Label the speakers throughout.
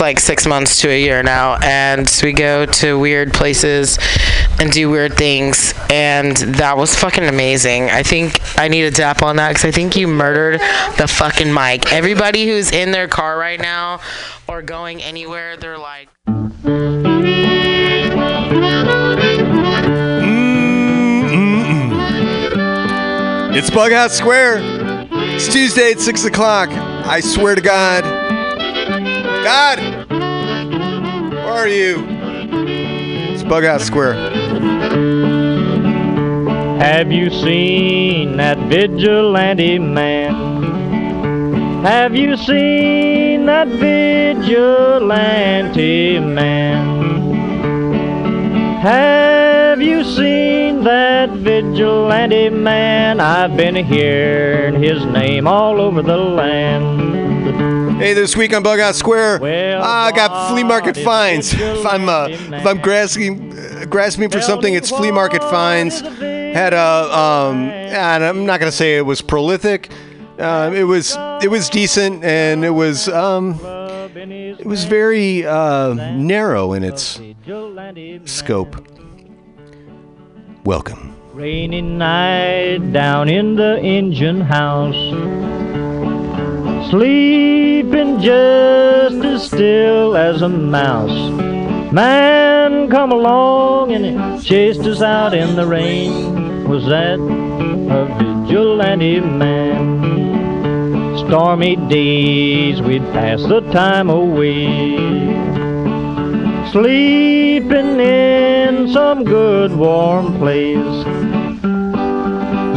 Speaker 1: like six months to a year now, and we go to weird places and do weird things, and that was fucking amazing. I think I need a tap on that because I think you murdered the fucking mic. Everybody who's in their car right now or going anywhere, they're like.
Speaker 2: It's Bug Bughouse Square. It's Tuesday at 6 o'clock. I swear to God. God! Where are you? It's Bug Out Square.
Speaker 3: Have you seen that vigilante man? Have you seen that vigilante man? Have you seen that vigilante man? I've been hearing his name all over the land.
Speaker 2: Hey, this week on Bug Out Square,
Speaker 3: Well,
Speaker 2: I got flea market finds. If I'm uh, if I'm grasping uh, grasping for something, it's flea market finds. Had a um, and I'm not gonna say it was prolific. Um, it was it was decent and it was um, it was very uh, narrow in its scope. Welcome.
Speaker 3: Rainy night down in the engine house. Sleeping just as still as a mouse. Man come along and he chased us out in the rain. Was that a vigilante man? Stormy days we'd pass the time away sleeping in some good warm place.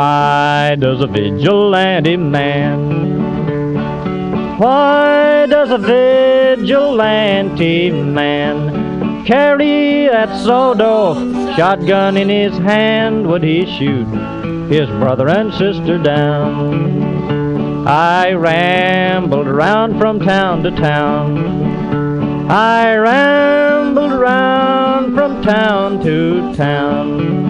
Speaker 3: Why does a vigilante man? Why does a vigilante man carry that sawed-off shotgun in his hand? Would he shoot his brother and sister down? I rambled around from town to town. I rambled around from town to town.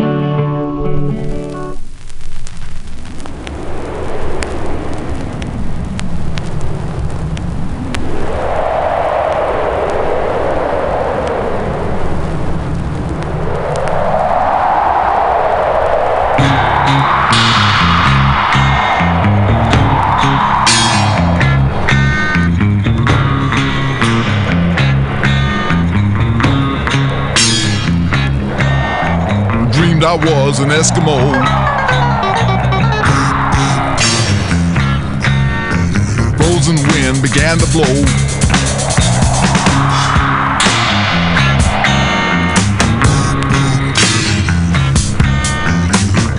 Speaker 4: Was an Eskimo. Frozen wind began to blow.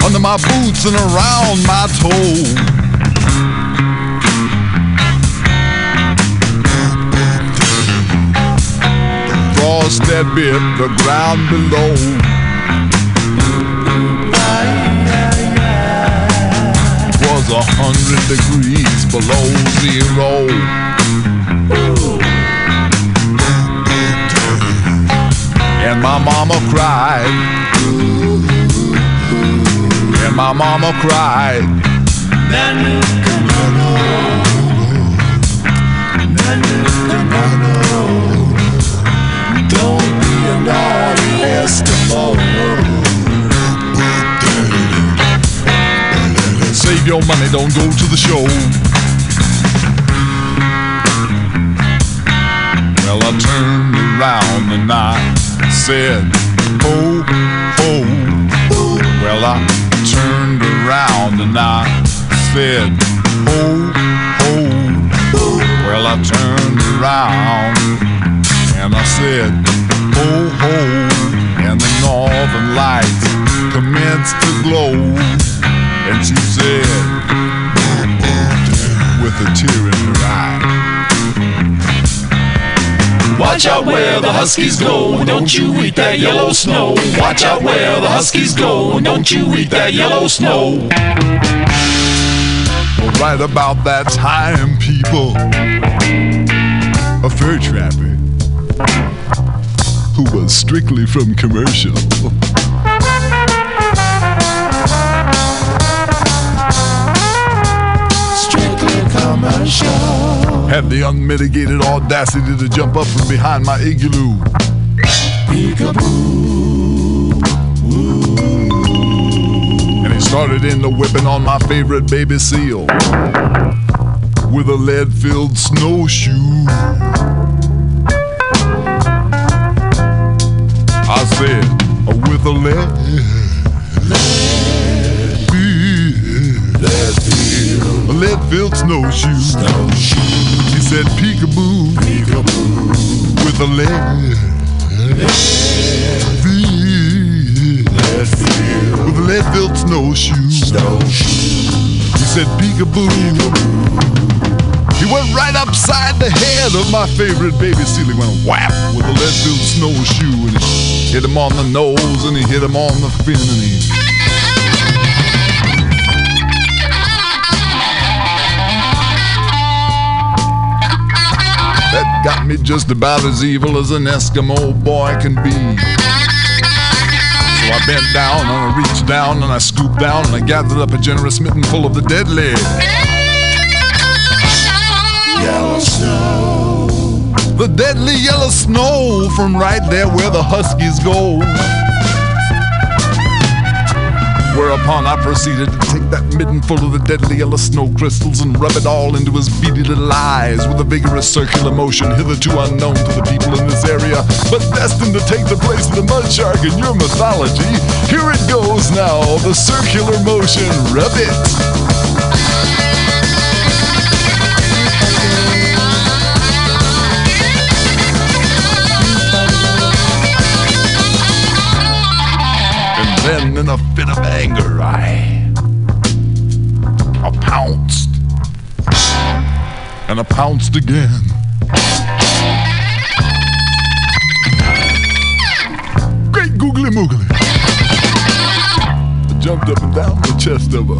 Speaker 4: Under my boots and around my toe. Frost that bit the ground below. hundred degrees below zero. And my mama cried. And my mama cried. Nanu Don't be a naughty Eskimo. Your money don't go to the show. Well, I turned around and I said, ho, ho. Well, I turned around and I said, ho, ho. Well, I turned around and I said, ho, ho. And the northern lights commenced to glow. And she said, with a tear in her eye,
Speaker 5: Watch out where the huskies go, don't you eat that yellow snow. Watch out where the huskies go, don't you eat that yellow snow.
Speaker 4: Right about that time, people, a fur trapper who was strictly from commercial.
Speaker 5: Commercial.
Speaker 4: Had the unmitigated audacity to jump up from behind my igloo. And he started in the whipping on my favorite baby seal with a lead filled snowshoe. I said, oh, with a lead. A lead filled snowshoe. He said, peekaboo. With a lead. With a lead filled snowshoe. He said, peekaboo. He went right upside the head of my favorite baby seal. He went whap with a lead filled snowshoe and he hit him on the nose and he hit him on the fin and he. Got me just about as evil as an Eskimo boy can be. So I bent down and I reached down and I scooped down and I gathered up a generous mitten full of the deadly.
Speaker 5: Yellow snow.
Speaker 4: The deadly yellow snow from right there where the huskies go. Whereupon I proceeded to take that midden full of the deadly yellow snow crystals and rub it all into his beady little eyes with a vigorous circular motion hitherto unknown to the people in this area, but destined to take the place of the mud shark in your mythology. Here it goes now, the circular motion, rub it. Then in a fit of anger, I, I pounced. And I pounced again. Great googly moogly. I jumped up and down the chest of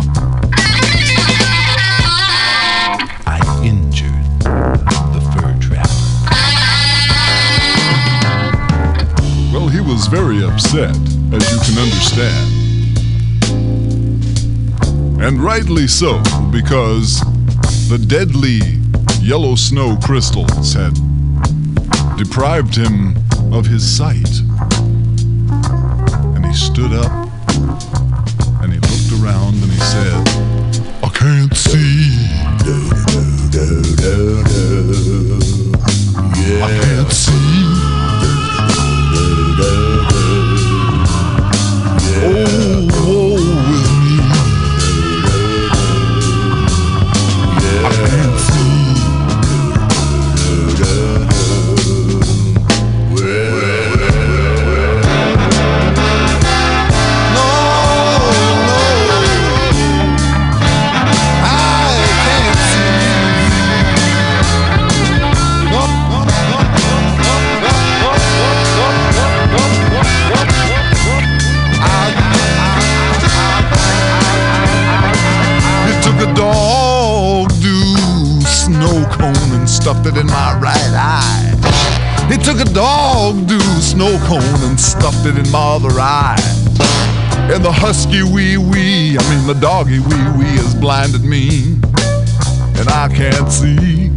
Speaker 4: he was very upset, as you can understand. And rightly so, because the deadly yellow snow crystals had deprived him of his sight. And he stood up and he looked around and he said, I can't see. I can't see. In my right eye. He took a dog do snow cone and stuffed it in my other eye. And the husky wee wee, I mean the doggy wee wee has blinded me. And I can't see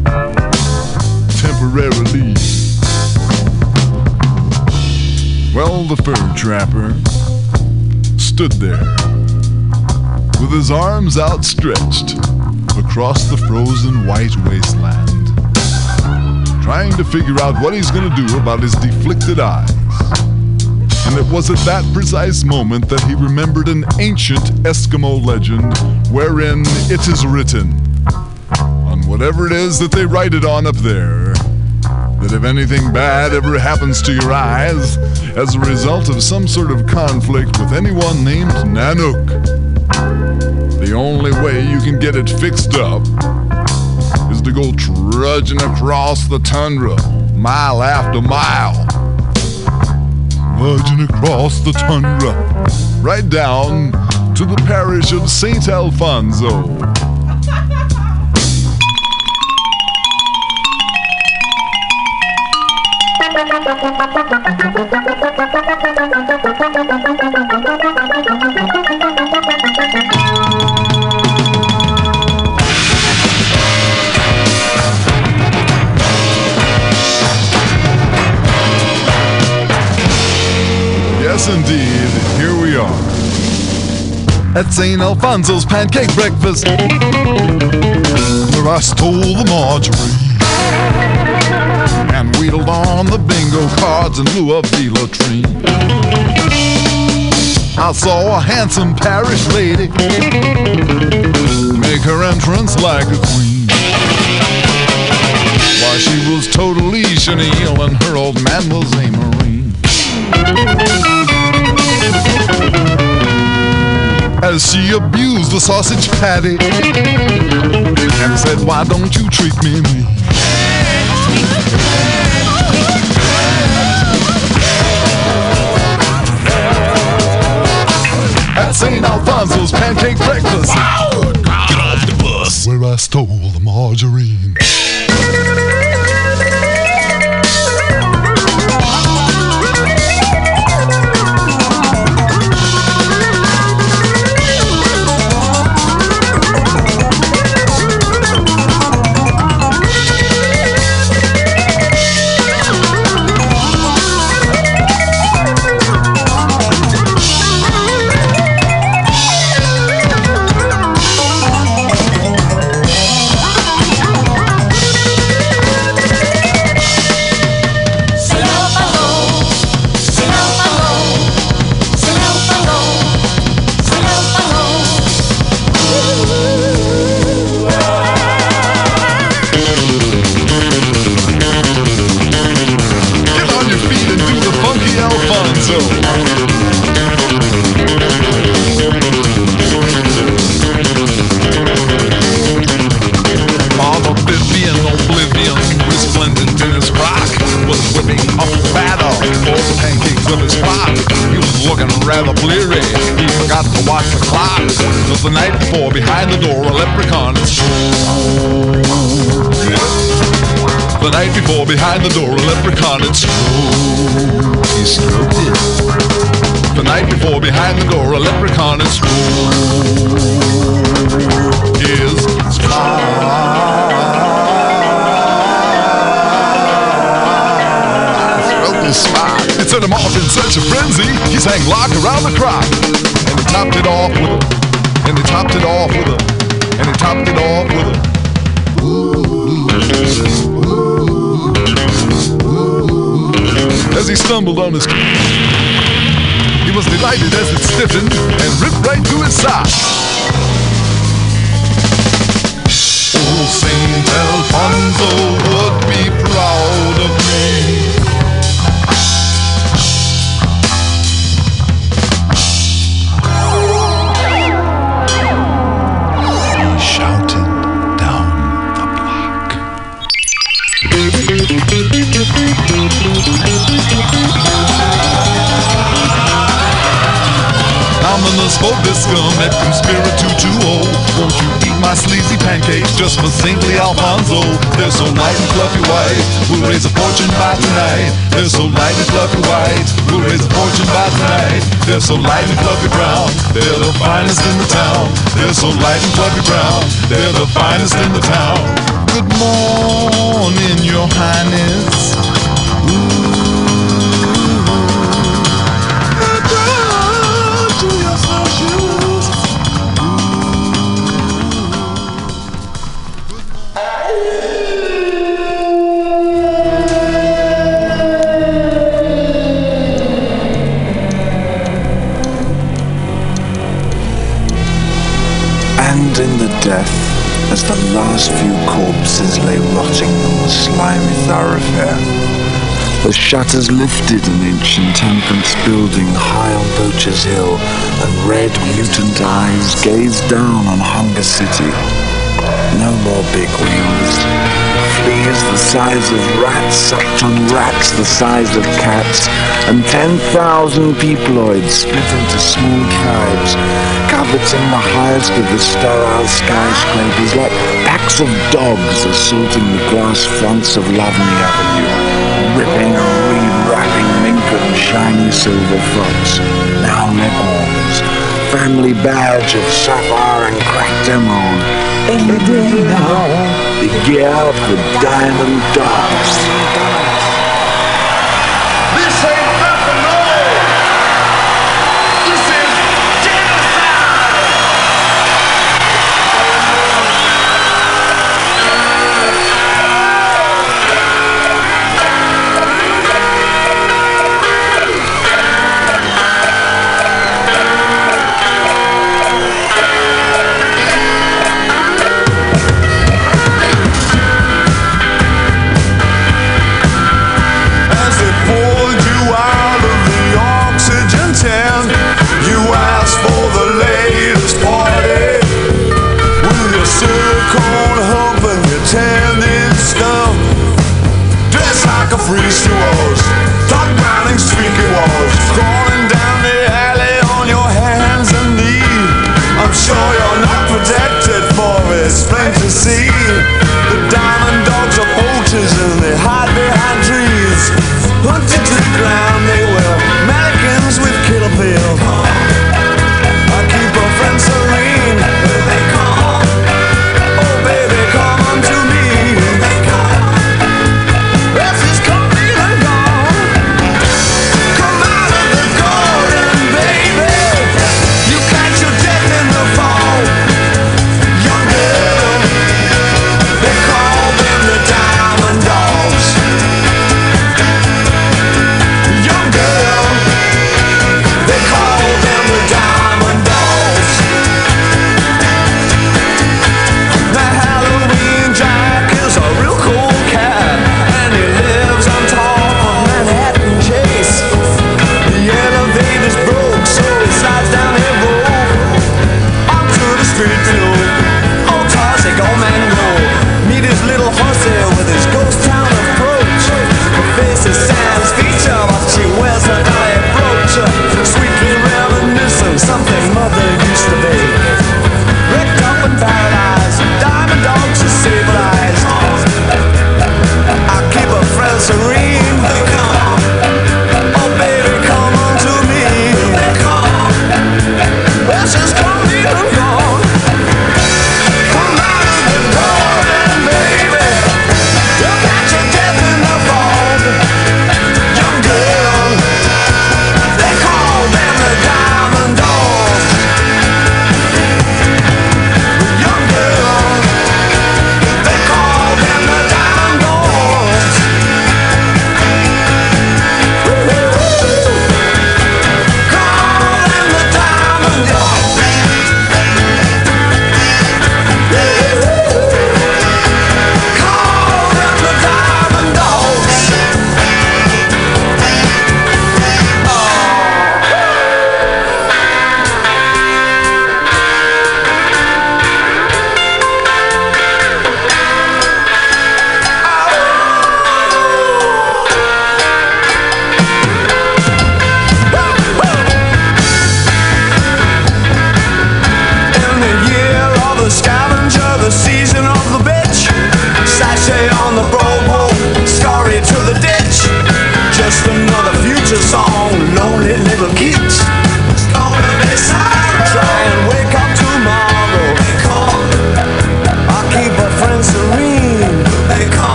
Speaker 4: temporarily. Well, the fur trapper stood there with his arms outstretched across the frozen white wasteland, trying to figure out what he's going to do about his deflicted eyes. And it was at that precise moment that he remembered an ancient Eskimo legend wherein it is written, on whatever it is that they write it on up there, that if anything bad ever happens to your eyes as a result of some sort of conflict with anyone named Nanook, the only way you can get it fixed up to go trudging across the tundra, mile after mile. Trudging across the tundra, right down to the parish of St. Alfonso. Indeed, here we are. At St. Alfonso's pancake breakfast, where I stole the margarine and wheedled on the bingo cards in lieu of the latrine. I saw a handsome parish lady make her entrance like a queen. Why, she was totally chenille and her old man was a marine. As she abused the sausage patty and said, Why don't you treat me? At St. Alfonso's pancake breakfast.
Speaker 5: Get off the bus.
Speaker 4: Where I stole the margarine. The night before, behind the door, a leprechaun the night before, behind the door, a leprechaun had stroked. He stroked it. The night before, behind the door, a leprechaun had stroked his spine. Stroked his spine. It set him off in such a frenzy. He sang lock around the clock, and he topped it off with and he topped it off with a, and he topped it off with a. As he stumbled on his he was delighted as it stiffened and ripped right through his side. Old Saint Alfonso would be proud of me. Ominous Vobiscum et Conspiritu Duo. Oh. Won't you eat my sleazy pancakes just for saintly Alfonso? They're so light and fluffy white, we'll raise a fortune by tonight. They're so light and fluffy white, we'll raise a fortune by tonight. They're so light and fluffy brown, they're the finest in the town. They're so light and fluffy brown, they're the finest in the town. Good morning, your highness.
Speaker 6: Last few corpses lay rotting on the slimy thoroughfare. The shutters lifted an ancient temperance building high on Poacher's Hill, and red mutant eyes gazed down on Hunger City. No more big wheels. Fleas the size of rats on rats the size of cats, and 10,000 peoploids split into small tribes, coveting the highest of the sterile skyscrapers like packs of dogs assaulting the glass fronts of Lovely Avenue, ripping and re-wrapping mink and shiny silver fox, now leghorns, family badge of sapphire and cracked emerald. Any day the gear of the diamond dogs.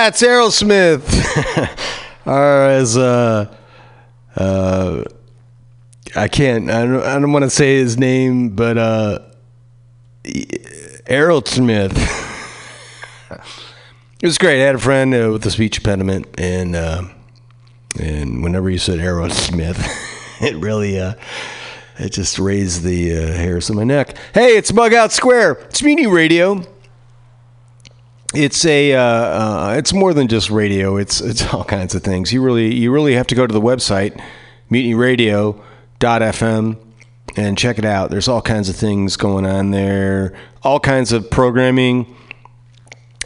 Speaker 2: Yeah, it's Aerosmith. or as uh, uh, I can't. I don't. I don't want to say his name, but uh, Aerosmith. it was great. I had a friend uh, with a speech impediment, and uh, and whenever you said Aerosmith, it really uh, it just raised the uh, hairs on my neck. Hey, it's Bughouse Square. It's Mutiny Radio it's a uh, uh, it's more than just radio. It's it's all kinds of things. You really you really have to go to the website mutinyradio.fm and check it out. There's all kinds of things going on there. All kinds of programming.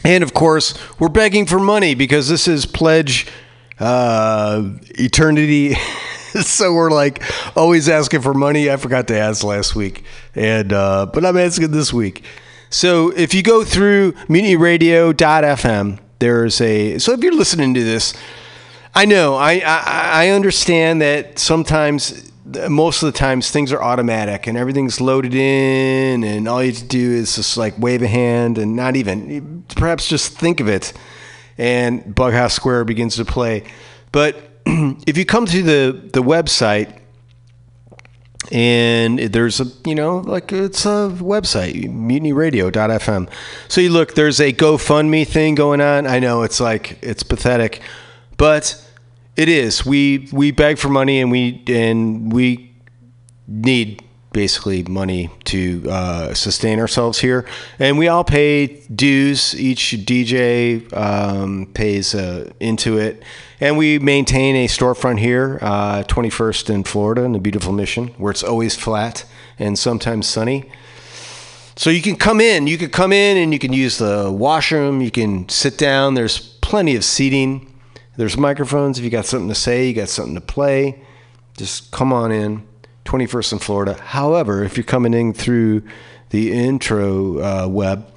Speaker 2: And of course, we're begging for money because this is pledge uh, eternity. so we're like always asking for money. I forgot to ask last week, and uh, but I'm asking this week. So if you go through mutinyradio.fm, there's a. So if you're listening to this, I know I I, I understand that sometimes. Most of the times things are automatic and everything's loaded in, and all you have to do is just like wave a hand and not even, perhaps just think of it, and Bughouse Square begins to play. But if you come to the, the website, and there's a you know like it's a website mutinyradio.fm so you look there's a gofundme thing going on. I know it's like it's pathetic but it is. We we beg for money and we and we need basically money to uh, sustain ourselves here. And we all pay dues. Each dj um, pays uh, into it. And we maintain a storefront here uh, 21st in florida in the beautiful mission where it's always flat and sometimes sunny. So you can come in. You can come in and you can use the washroom. You can sit down. There's plenty of seating. There's microphones. If you got something to say you got something to play just come on in 21st in Florida. However, if you're coming in through the intro uh, web,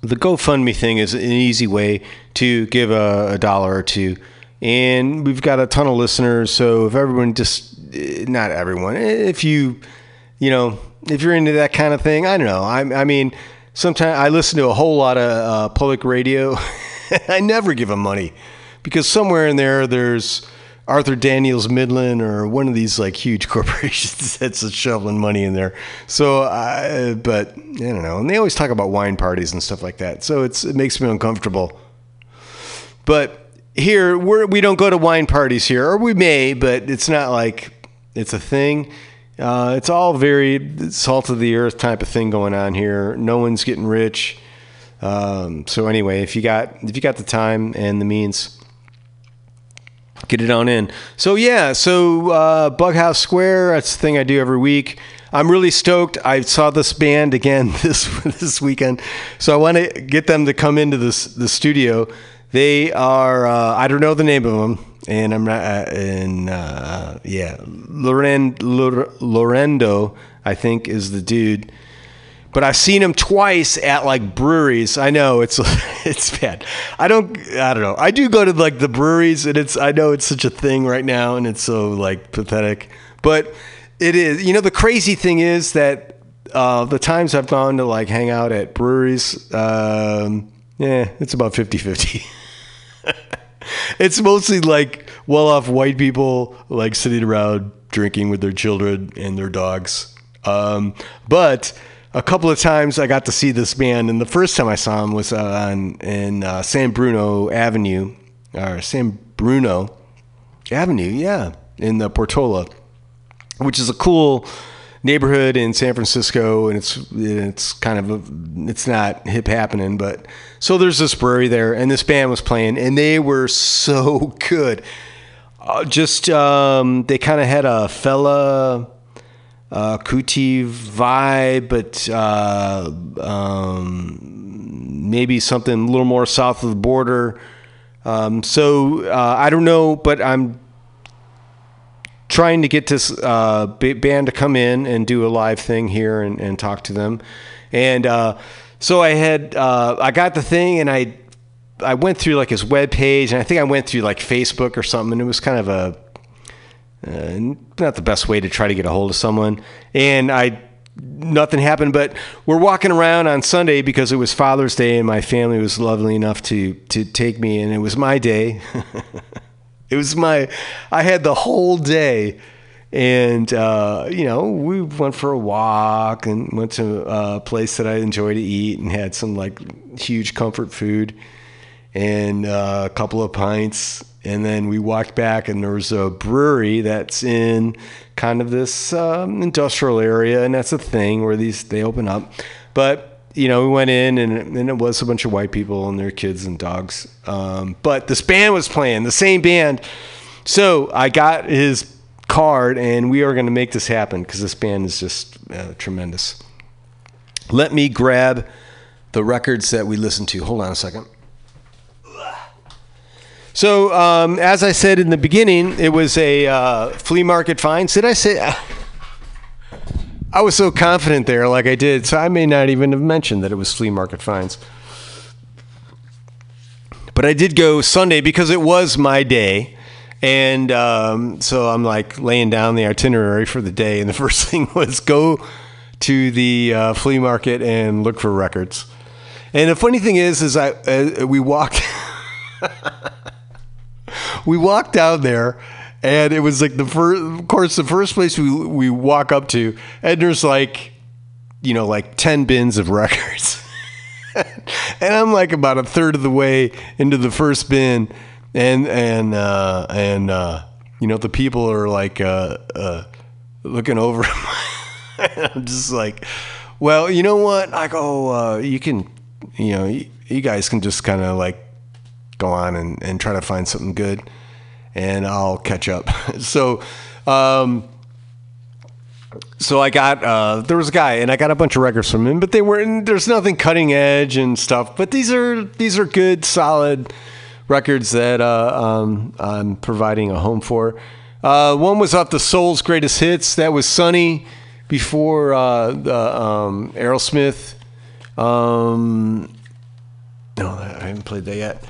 Speaker 2: the GoFundMe thing is an easy way to give a, a, dollar or two. And we've got a ton of listeners. So if everyone just, not everyone, if you, you know, if you're into that kind of thing, I don't know. I, I mean, sometimes I listen to a whole lot of uh, public radio. I never give them money because somewhere in there, there's, Archer Daniels Midland or one of these like huge corporations that's shoveling money in there. So, uh, but I don't know. And they always talk about wine parties and stuff like that. So it's it makes me uncomfortable. But here we're we don't go to wine parties here, or we may, but it's not like it's a thing. Uh, it's all very salt of the earth type of thing going on here. No one's getting rich. Um, so anyway, if you got if you got the time and the means get it on in. So yeah, so uh, Bughouse Square. That's the thing I do every week. I'm really stoked. I saw this band again this this weekend, so I want to get them to come into this the studio. They are uh, I don't know the name of them, and I'm not. Uh, and uh, yeah, Loren, Lorendo, I think is the dude but I've seen him twice at like breweries. I know it's it's bad. I don't I don't know. I do go to like the breweries and it's I know it's such a thing right now and it's so like pathetic. But it is. You know the crazy thing is that uh, the times I've gone to like hang out at breweries, um, yeah, it's about 50-50. it's mostly like well-off white people like sitting around drinking with their children and their dogs. Um, but a couple of times I got to see this band, and the first time I saw him was uh, on in uh, San Bruno Avenue, or San Bruno Avenue, yeah, in the Portola, which is a cool neighborhood in San Francisco, and it's it's kind of a, it's not hip happening, but so there's this brewery there, and this band was playing, and they were so good. Uh, just um, they kind of had a Fela uh, Kuti vibe, but uh, um, maybe something a little more south of the border. Um, so uh, I don't know, but I'm trying to get this uh, band to come in and do a live thing here and, and talk to them. And uh, so I had uh, I got the thing and I I went through like his web page and I think I went through like Facebook or something and it was kind of a uh, not the best way to try to get a hold of someone. And I nothing happened. But we're walking around on Sunday because it was Father's Day, and my family was lovely enough to to take me, and it was my day. it was my, I had the whole day. And uh, you know, we went for a walk and went to a place that I enjoy to eat and had some like huge comfort food and uh, a couple of pints. And then we walked back, and there was a brewery that's in kind of this um, industrial area, and that's a thing where these they open up. But you know, we went in, and, and it was a bunch of white people and their kids and dogs. Um, but this band was playing, the same band. So I got his card, and we are going to make this happen because this band is just uh, tremendous. Let me grab the records that we listened to. Hold on a second. So, um, as I said in the beginning, it was a uh, flea market find. Did I say? I was so confident there, like I did, so I may not even have mentioned that it was flea market finds. But I did go Sunday because it was my day. And um, so I'm like laying down the itinerary for the day. And the first thing was go to the uh, flea market and look for records. And the funny thing is, is I uh, we walked. we walked down there and it was like the first of course the first place we we walk up to and there's like you know like 10 bins of records. And i'm like about a third of the way into the first bin and and uh and uh you know the people are like uh uh looking over i'm just like well you know what? I go uh you can you know you, you guys can just kind of like go on and, and try to find something good and I'll catch up. so, um, so I got uh, there was a guy and I got a bunch of records from him, but they weren't. There's nothing cutting edge and stuff. But these are these are good, solid records that uh, um, I'm providing a home for. Uh, one was off the Soul's Greatest Hits. That was Sunny before uh, the um, Aerosmith. Um, no, I haven't played that yet.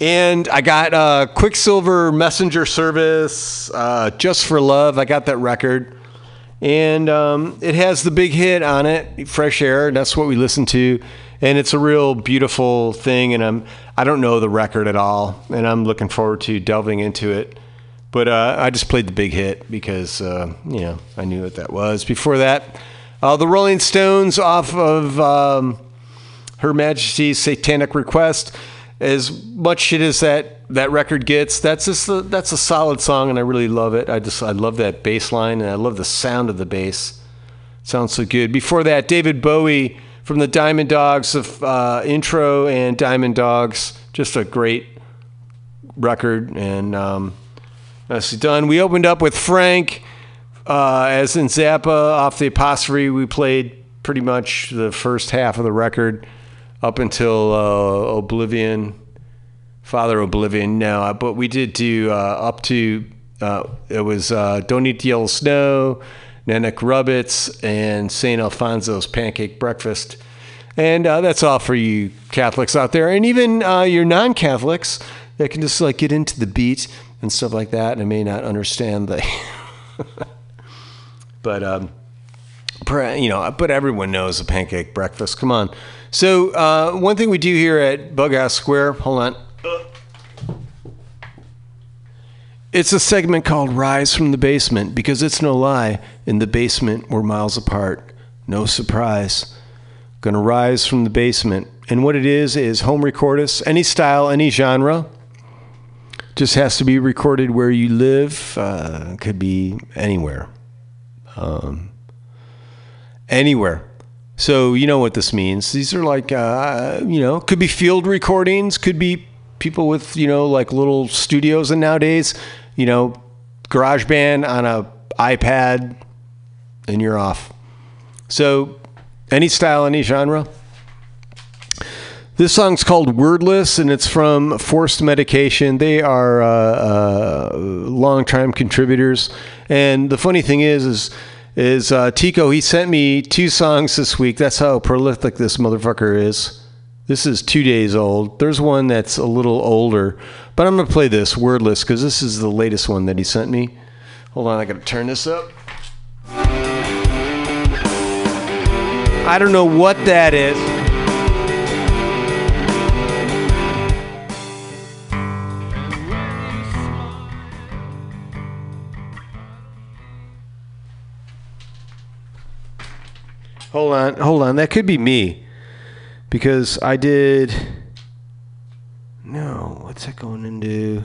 Speaker 2: And I got uh, Quicksilver Messenger Service, uh, Just for Love. I got that record. And um, it has the big hit on it, Fresh Air. That's what we listen to. And it's a real beautiful thing. And I'm, I don't know the record at all. And I'm looking forward to delving into it. But uh, I just played the big hit because, uh, you know, I knew what that was. Before that, uh, the Rolling Stones off of um, Her Majesty's Satanic Request as much shit as that that record gets, that's just a, that's a solid song, and I really love it. I just I love that bass line, and I love the sound of the bass. Sounds so good. Before that, David Bowie from the Diamond Dogs of uh, intro and Diamond Dogs, just a great record, and um, nicely done. We opened up with Frank, uh, as in Zappa off the apostrophe. We played pretty much the first half of the record up until uh, Oblivion, Father Oblivion. No, but we did do uh, up to uh, it was uh, Don't Eat the Yellow Snow, Nanook Rubs It, and St. Alfonzo's Pancake Breakfast. And uh, that's all for you Catholics out there, and even uh, your non-Catholics that can just like get into the beat and stuff like that, and may not understand the. but um, you know, but everyone knows a pancake breakfast. Come on. So uh, one thing we do here at Bughouse Square, hold on. It's a segment called Rise from the Basement because it's no lie. In the basement, we're miles apart. No surprise. Gonna rise from the basement. And what it is, is home recordus, any style, any genre. Just has to be recorded where you live. Uh, could be anywhere. Um, anywhere. So you know what this means. These are like uh, you know could be field recordings, could be people with you know like little studios, and nowadays you know GarageBand on a iPad, and you're off. So any style, any genre. This song's called Wordless, and it's from Forced Medication. They are uh, uh, long-time contributors, and the funny thing is, is is uh, Tico. He sent me two songs this week. That's how prolific this motherfucker is. This is two days old. There's one that's a little older, but I'm gonna play this wordless because this is the latest one that he sent me. Hold on, I gotta turn this up. I don't know what that is. Hold on, hold on. That could be me. Because I did. No, what's that going into?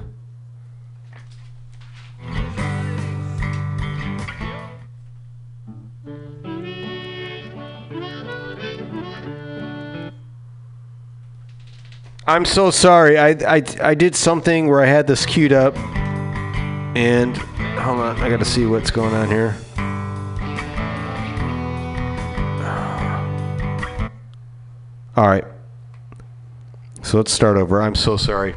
Speaker 2: I'm so sorry. I, I, I did something where I had this queued up. And hold on, I got to see what's going on here. All right. So let's start over. I'm so sorry.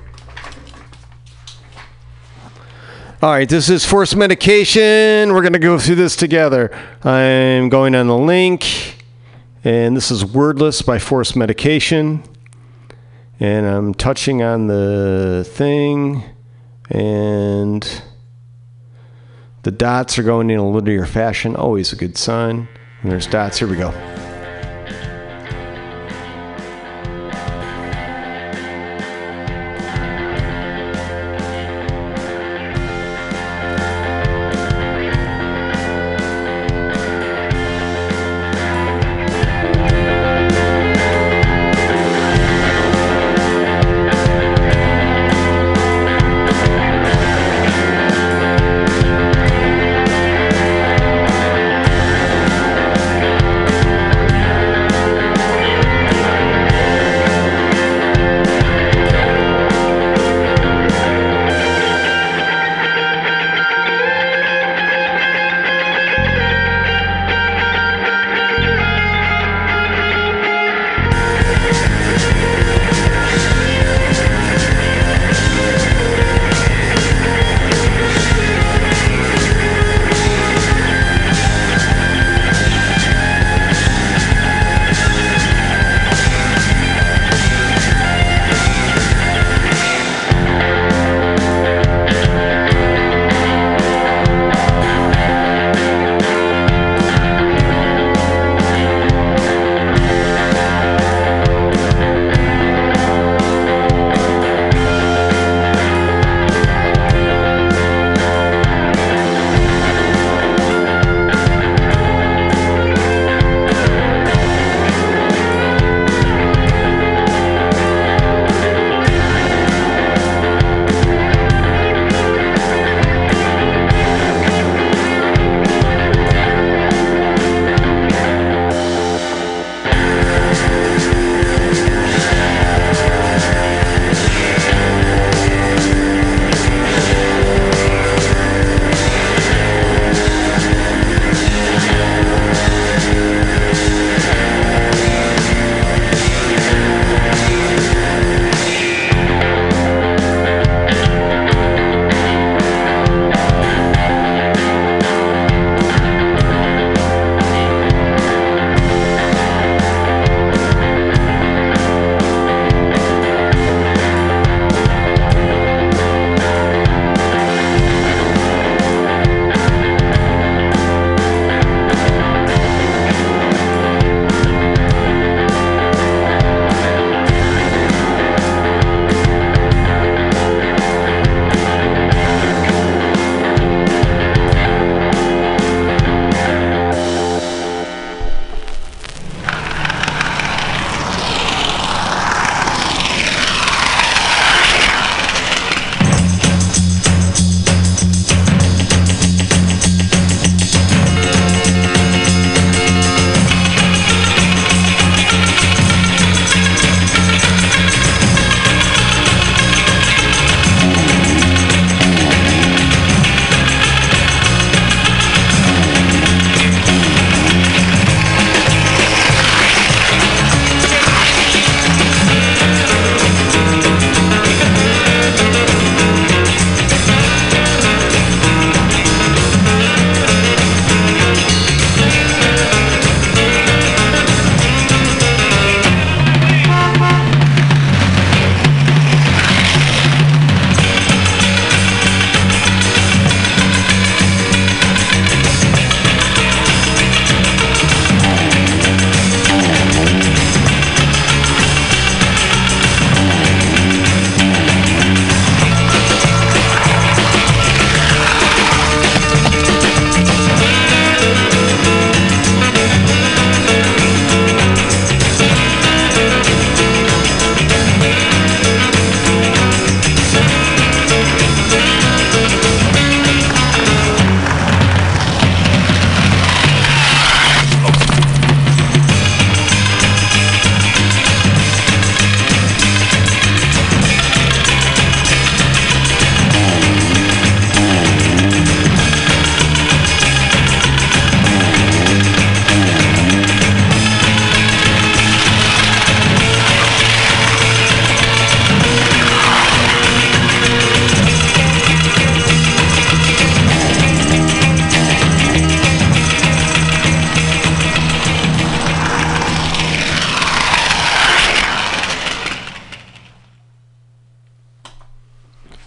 Speaker 2: All right, this is Force Medication. We're going to go through this together. I'm going on the link, and this is Wordless by Force Medication. And I'm touching on the thing, and the dots are going in a linear fashion. Always a good sign. And there's dots. Here we go.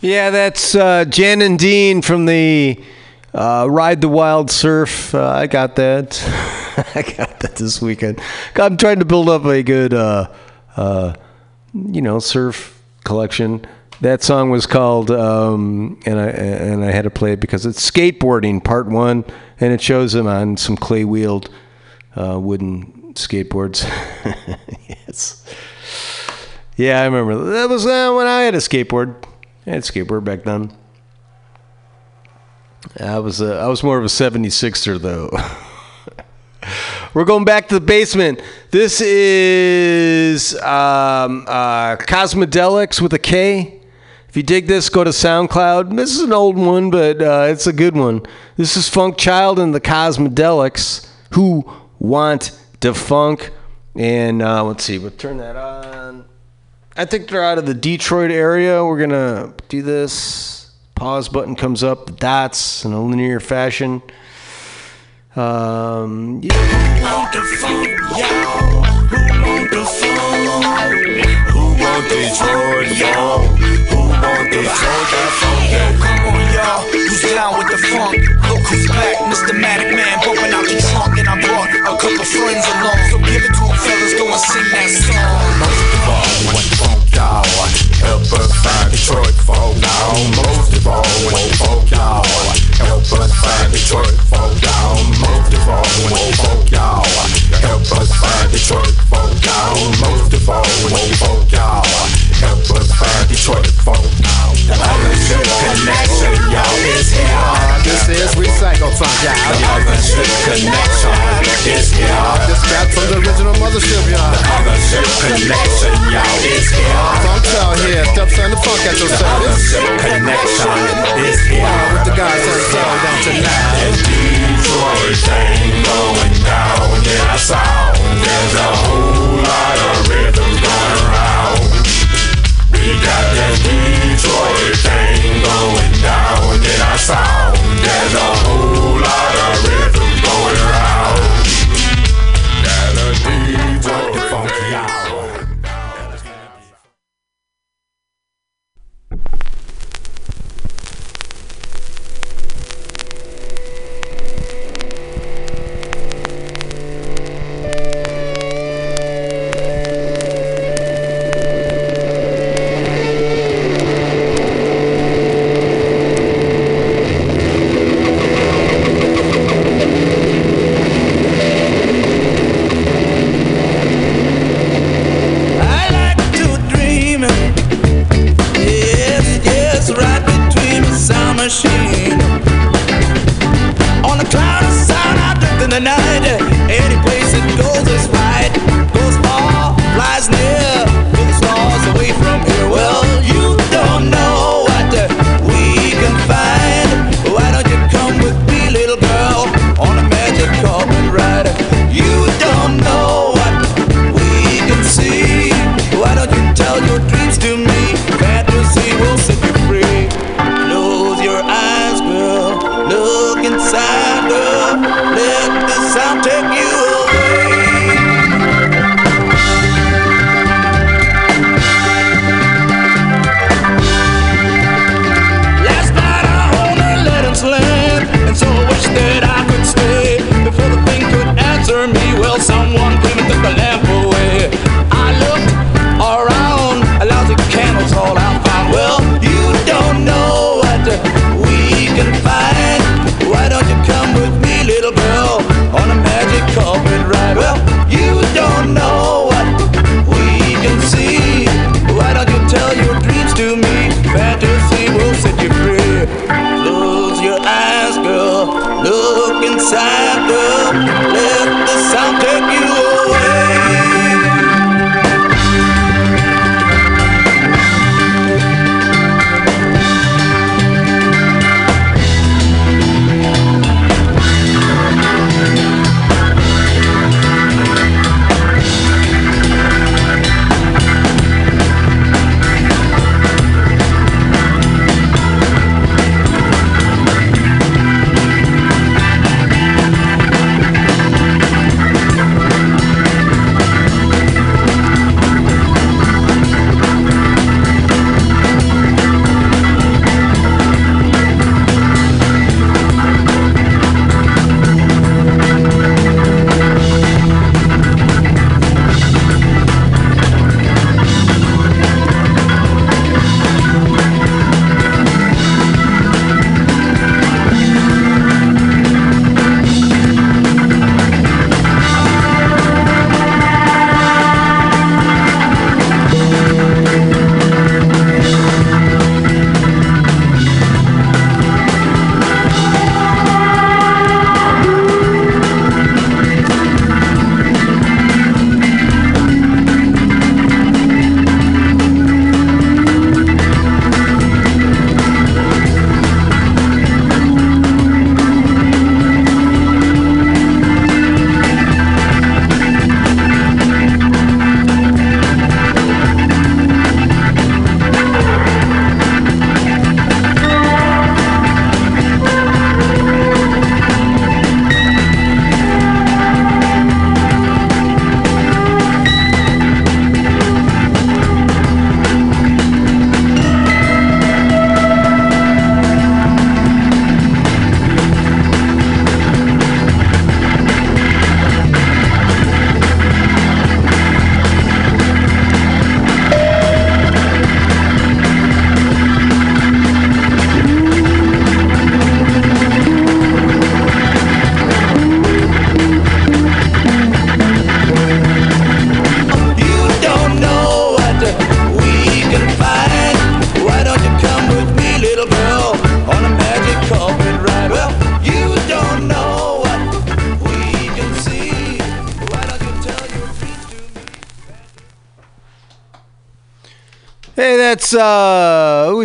Speaker 2: Yeah, that's uh, Jan and Dean from the uh, Ride the Wild Surf. Uh, I got that. I got that this weekend. I'm trying to build up a good, uh, uh, you know, surf collection. That song was called, um, and I and I had to play it because it's skateboarding part one, and it shows him on some clay wheeled uh, wooden skateboards. yes. Yeah, I remember that was uh, when I had a skateboard. I had a skateboard back then. I was uh, I was more of a 76er though. We're going back to the basement. This is um, uh, Kosmodelics with a K. If you dig this, go to SoundCloud. This is an old one, but uh, it's a good one. This is Funk Child and the Kosmodelics who want to funk. And uh, let's see, we'll turn that on. I think they're out of the Detroit area. We're going to do this. Pause button comes up, the dots in a linear fashion. Um, yeah.
Speaker 5: Friends along. So give it to 'em, fellas, go and sing that song. Most of all, we want the funk, y'all. Help us find Detroit folk, y'all. Most of all, we the funk, y'all. Help us find Detroit folk, y'all. Most of all, we the funk, y'all. Help us find Detroit folk, y'all. Most of all, we want the us Detroit. The ownership connection, y'all, is here.
Speaker 7: This is Funk, y'all.
Speaker 5: is here.
Speaker 7: This back from the original mothership, y'all.
Speaker 5: Ownership connection, y'all, here.
Speaker 7: Here, steps on the funk at your.
Speaker 5: Ownership connection here.
Speaker 7: With the guys down tonight.
Speaker 5: Detroit thing going down, yeah, I saw. There's a whole lot of. We got that Detroit thing going down, yeah, I saw. There's a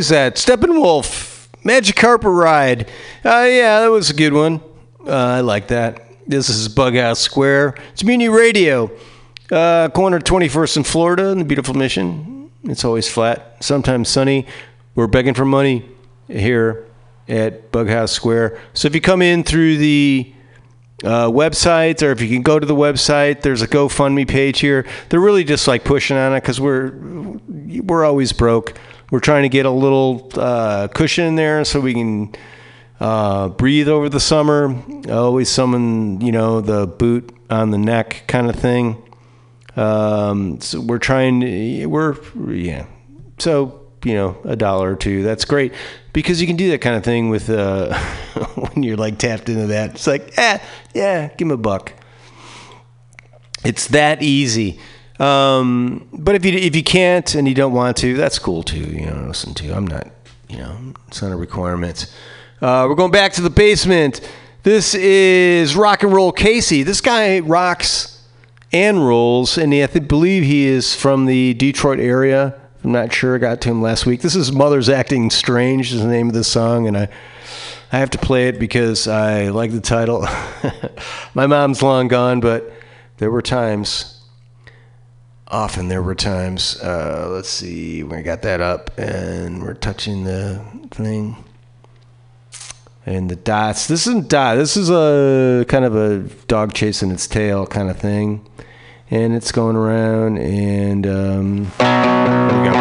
Speaker 2: who's that? Steppenwolf, Magic Carpet Ride. Uh, yeah, that was a good one. Uh, I like that. This is Bughouse Square. It's Mutiny Radio, uh, corner 21st in Florida, in the beautiful Mission. It's always flat, sometimes sunny. We're begging for money here at Bughouse Square. So if you come in through the uh, website, or if you can go to the website, there's a GoFundMe page here. They're really just like pushing on it because we're we're always broke. We're trying to get a little uh, cushion in there so we can uh, breathe over the summer. Always someone, you know, the boot on the neck kind of thing. Um, so we're trying to, we're, yeah. So, you know, a dollar or two, that's great because you can do that kind of thing with, uh, when you're like tapped into that. It's like, eh, yeah, give him a buck. It's that easy. Um, but if you if you can't and you don't want to, that's cool too. You know, listen to. I'm not. You know, it's not a requirement. Uh, we're going back to the basement. This is rock and roll Casey. This guy rocks and rolls, and I believe he is from the Detroit area. I'm not sure. I got to him last week. This is "Mother's Acting Strange" is the name of the song, and I I have to play it because I like the title. My mom's long gone, but there were times often there were times uh, let's see we got that up and we're touching the thing. And the dots this isn't dot this is a kind of a dog chasing its tail kind of thing. And it's going around and um, there we go.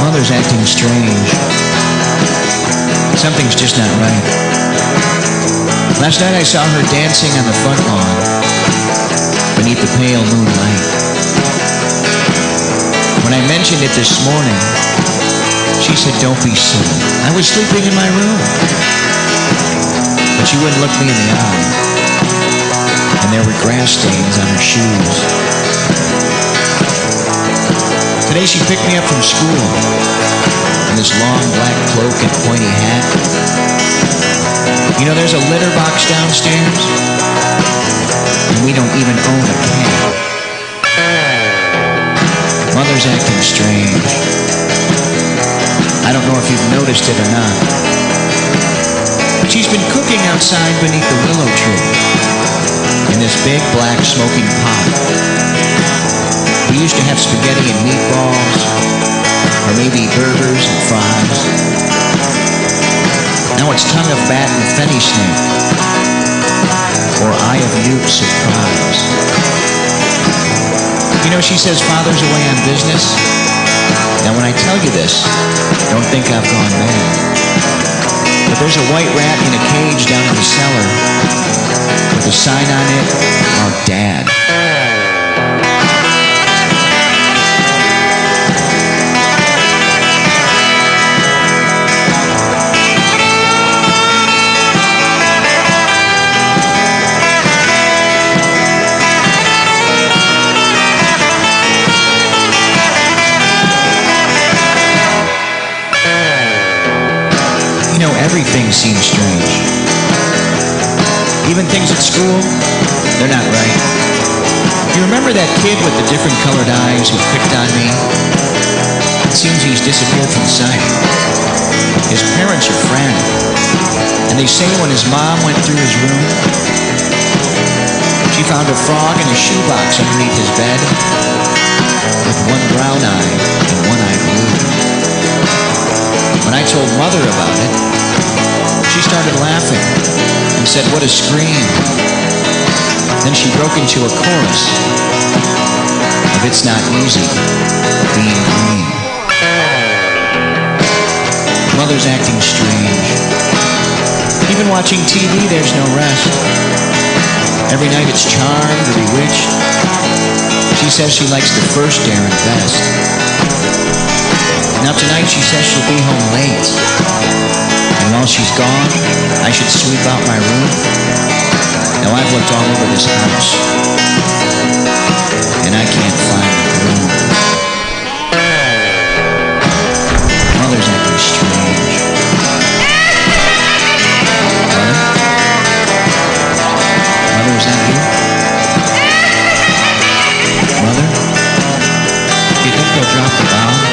Speaker 8: Mother's acting strange. Something's just not right. Last night I saw her dancing on the front lawn beneath the pale moonlight. When I mentioned it this morning, she said, don't be silly. I was sleeping in my room. But she wouldn't look me in the eye. And there were grass stains on her shoes. Today she picked me up from school in this long black cloak and pointy hat. You know, there's a litter box downstairs, and we don't even own a cat. Mother's acting strange. I don't know if you've noticed it or not. But she's been cooking outside beneath the willow tree in this big black smoking pot. We used to have spaghetti and meatballs, or maybe burgers and fries. Now it's tongue of bat and fenny snake, or eye of newt surprise. You know, she says father's away on business. Now when I tell you this, don't think I've gone mad. But there's a white rat in a cage down in the cellar with a sign on it, oh, Dad. Know, everything seems strange. Even things at school, they're not right. You remember that kid with the different colored eyes who picked on me? It seems he's disappeared from sight. His parents are frantic, and they say when his mom went through his room, she found a frog in a shoebox underneath his bed with one brown eye and one eye blue. When I told mother about it, she started laughing and said, what a scream. Then she broke into a chorus of It's Not Easy Being Green. Mother's acting strange. Even watching TV, there's no rest. Every night it's charmed or bewitched. She says she likes the first Darren best. Now tonight she says she'll be home late. And while she's gone, I should sweep out my room. Now I've looked all over this house. And I can't find the room. Mother's acting strange. Mother?
Speaker 9: Mother, is that? Mother? You think they'll drop the bomb?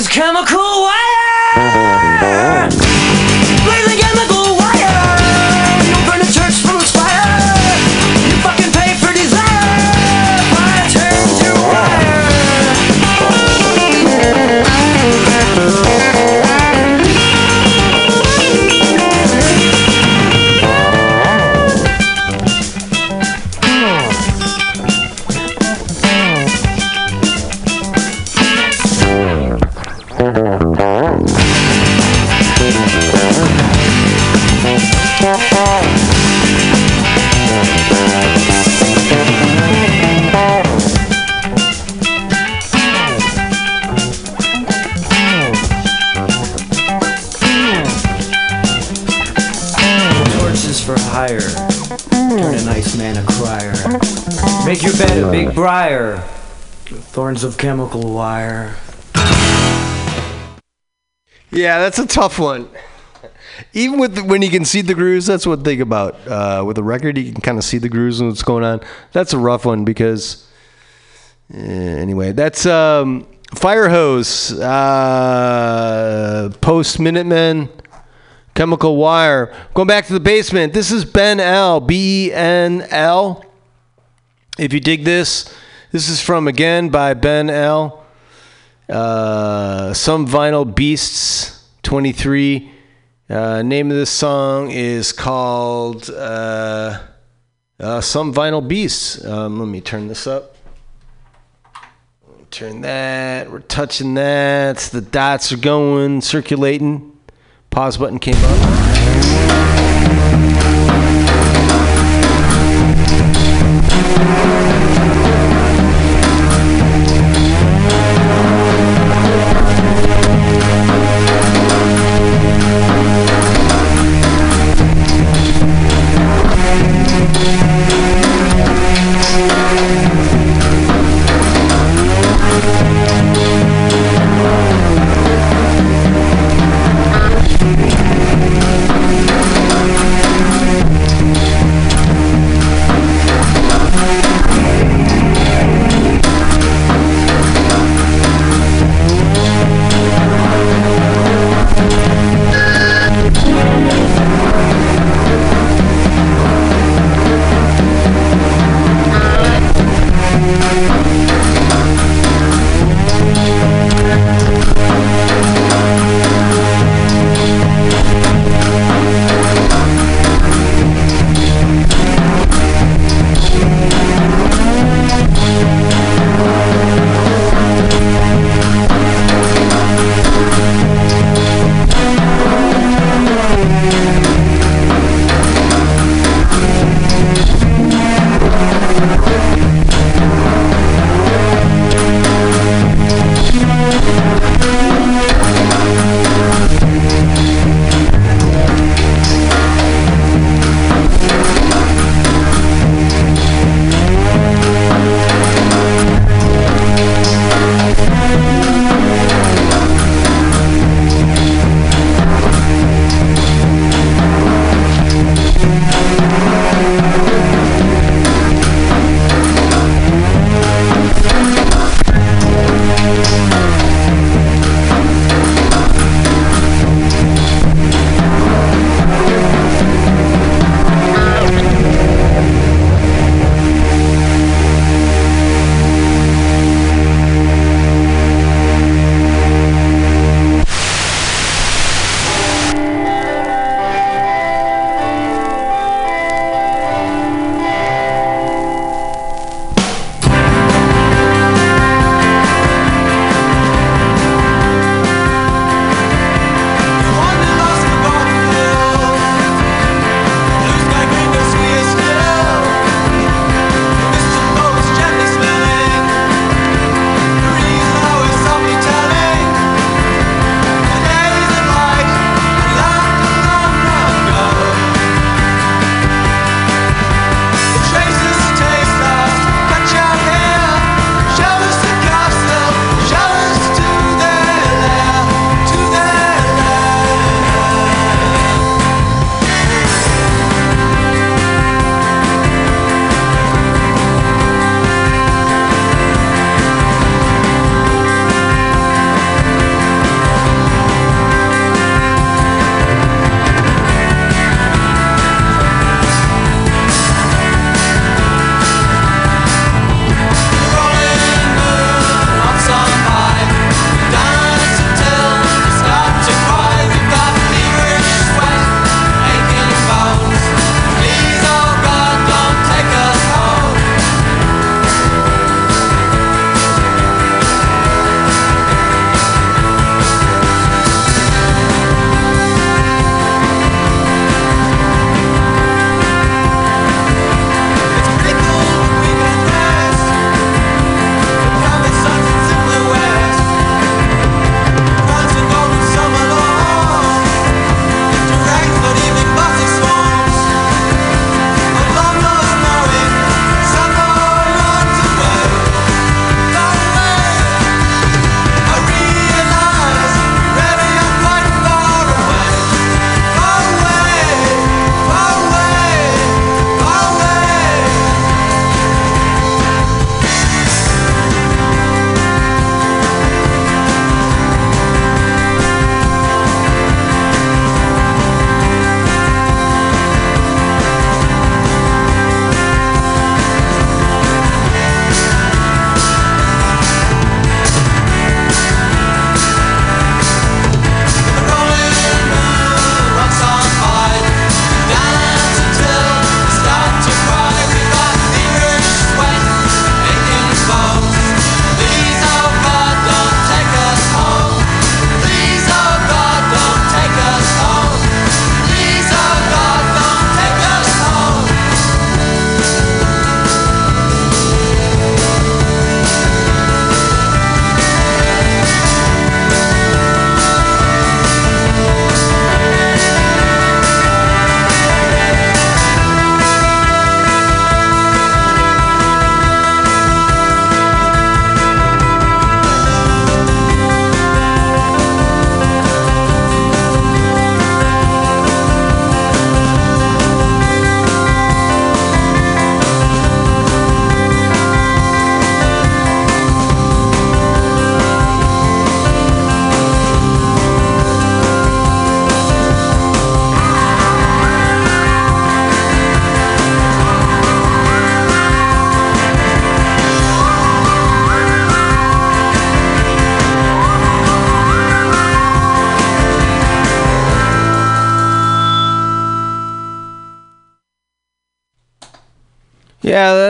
Speaker 9: Blaze chemical Thorns of chemical wire.
Speaker 2: Yeah, that's a tough one. Even with the, when you can see the grooves, that's one thing about uh, with a record. You can kind of see the grooves and what's going on. That's a rough one because eh, anyway, that's um, fIREHOSE, uh, Post Minutemen, Chemical Wire. Going back to the basement. This is Ben L. B E N L. If you dig this, this is from again by Ben L. Uh, some vinyl beasts 23 uh, name of this song is called uh, uh, some vinyl beasts. Um, let me turn this up. Turn that. We're touching that. The dots are going circulating. Pause button came up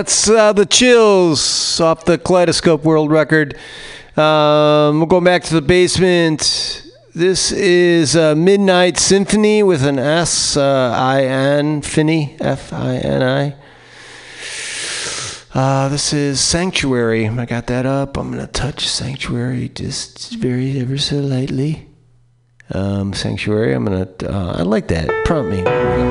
Speaker 2: that's uh, the chills off the Kaleidoscope World Record. Um, we're going back to the basement. This is Midnight Symphony with an S uh, I N Finny F I N I. Uh, this is Sanctuary. I got that up. I'm gonna touch Sanctuary just very ever so lightly. Um, Sanctuary. I'm gonna. Uh, I like that. Prompt me.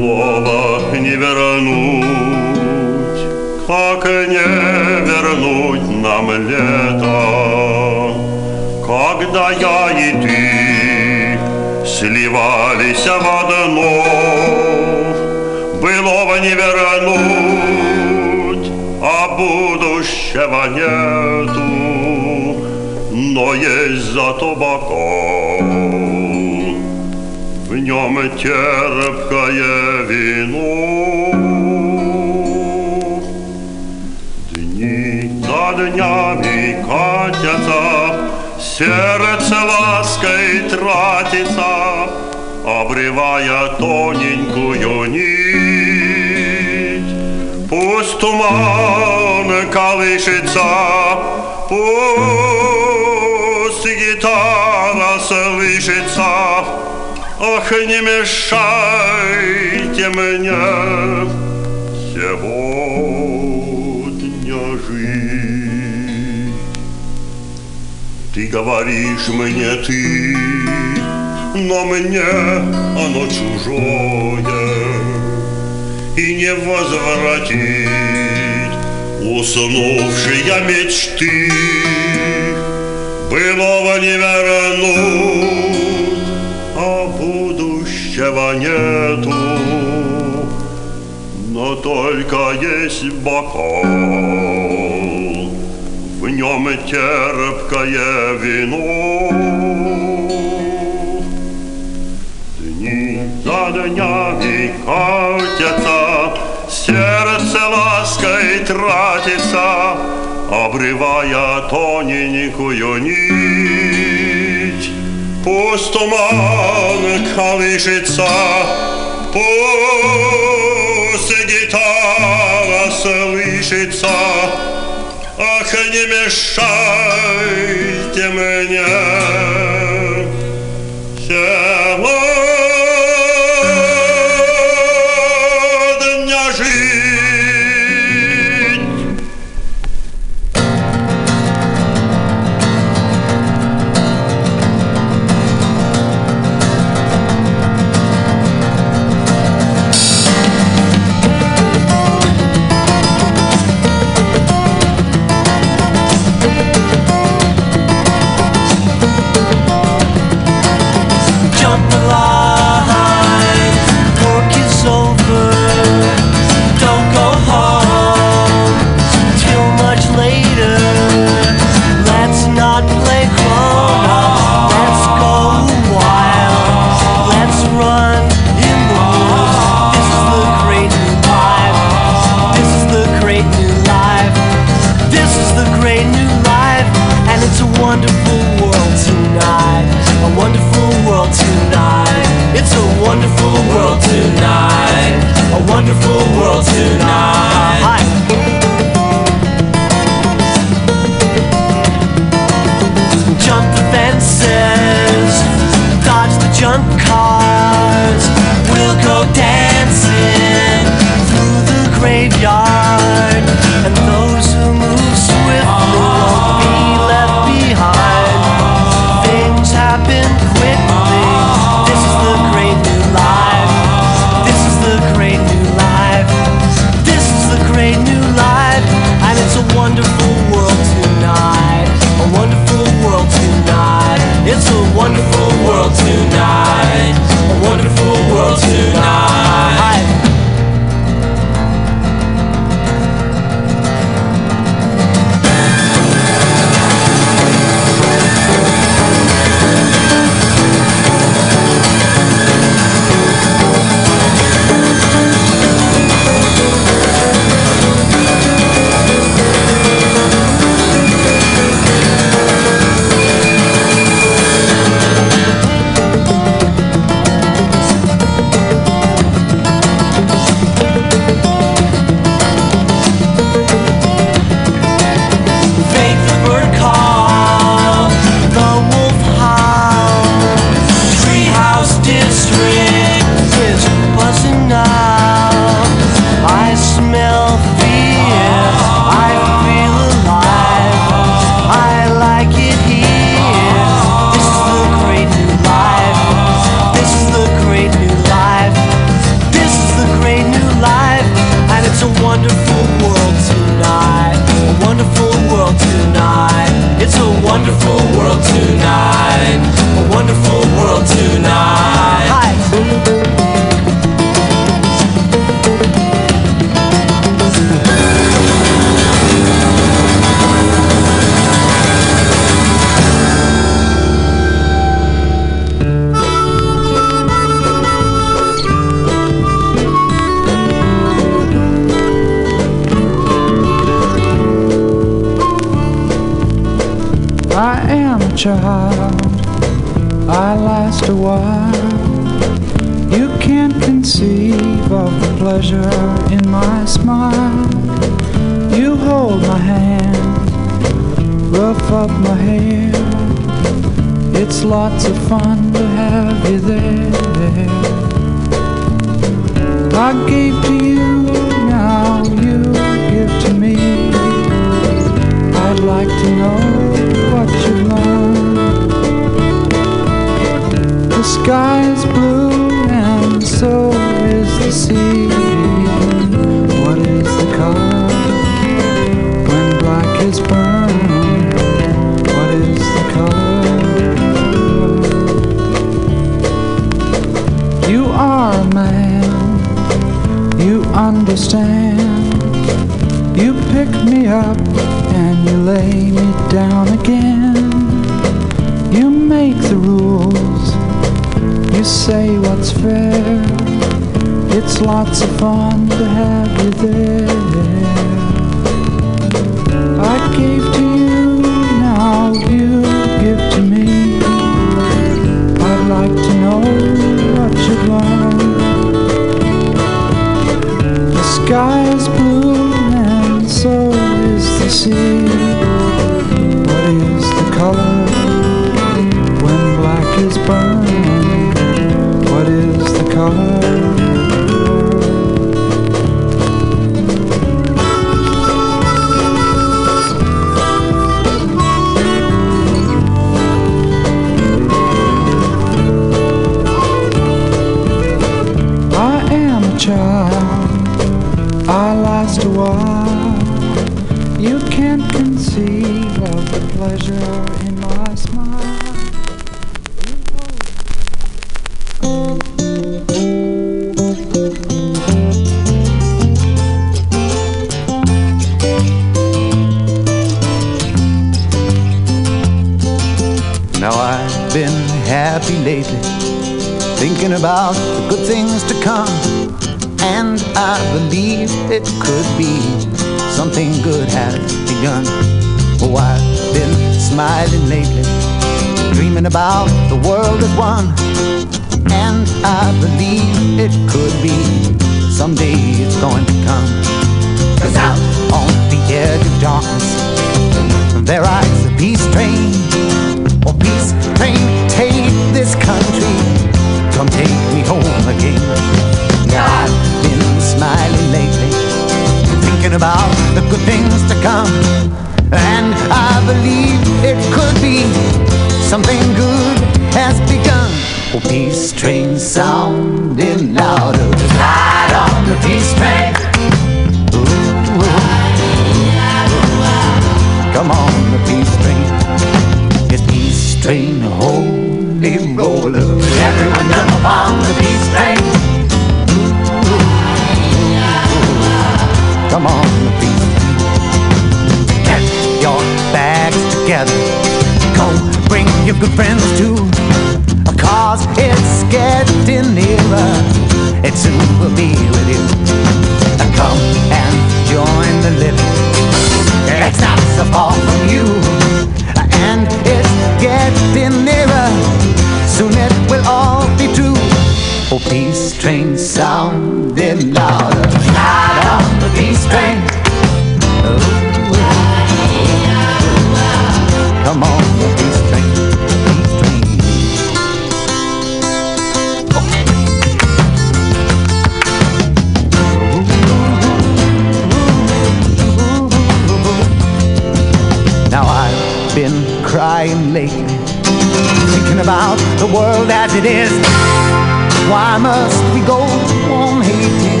Speaker 2: we go
Speaker 10: to
Speaker 11: on hating?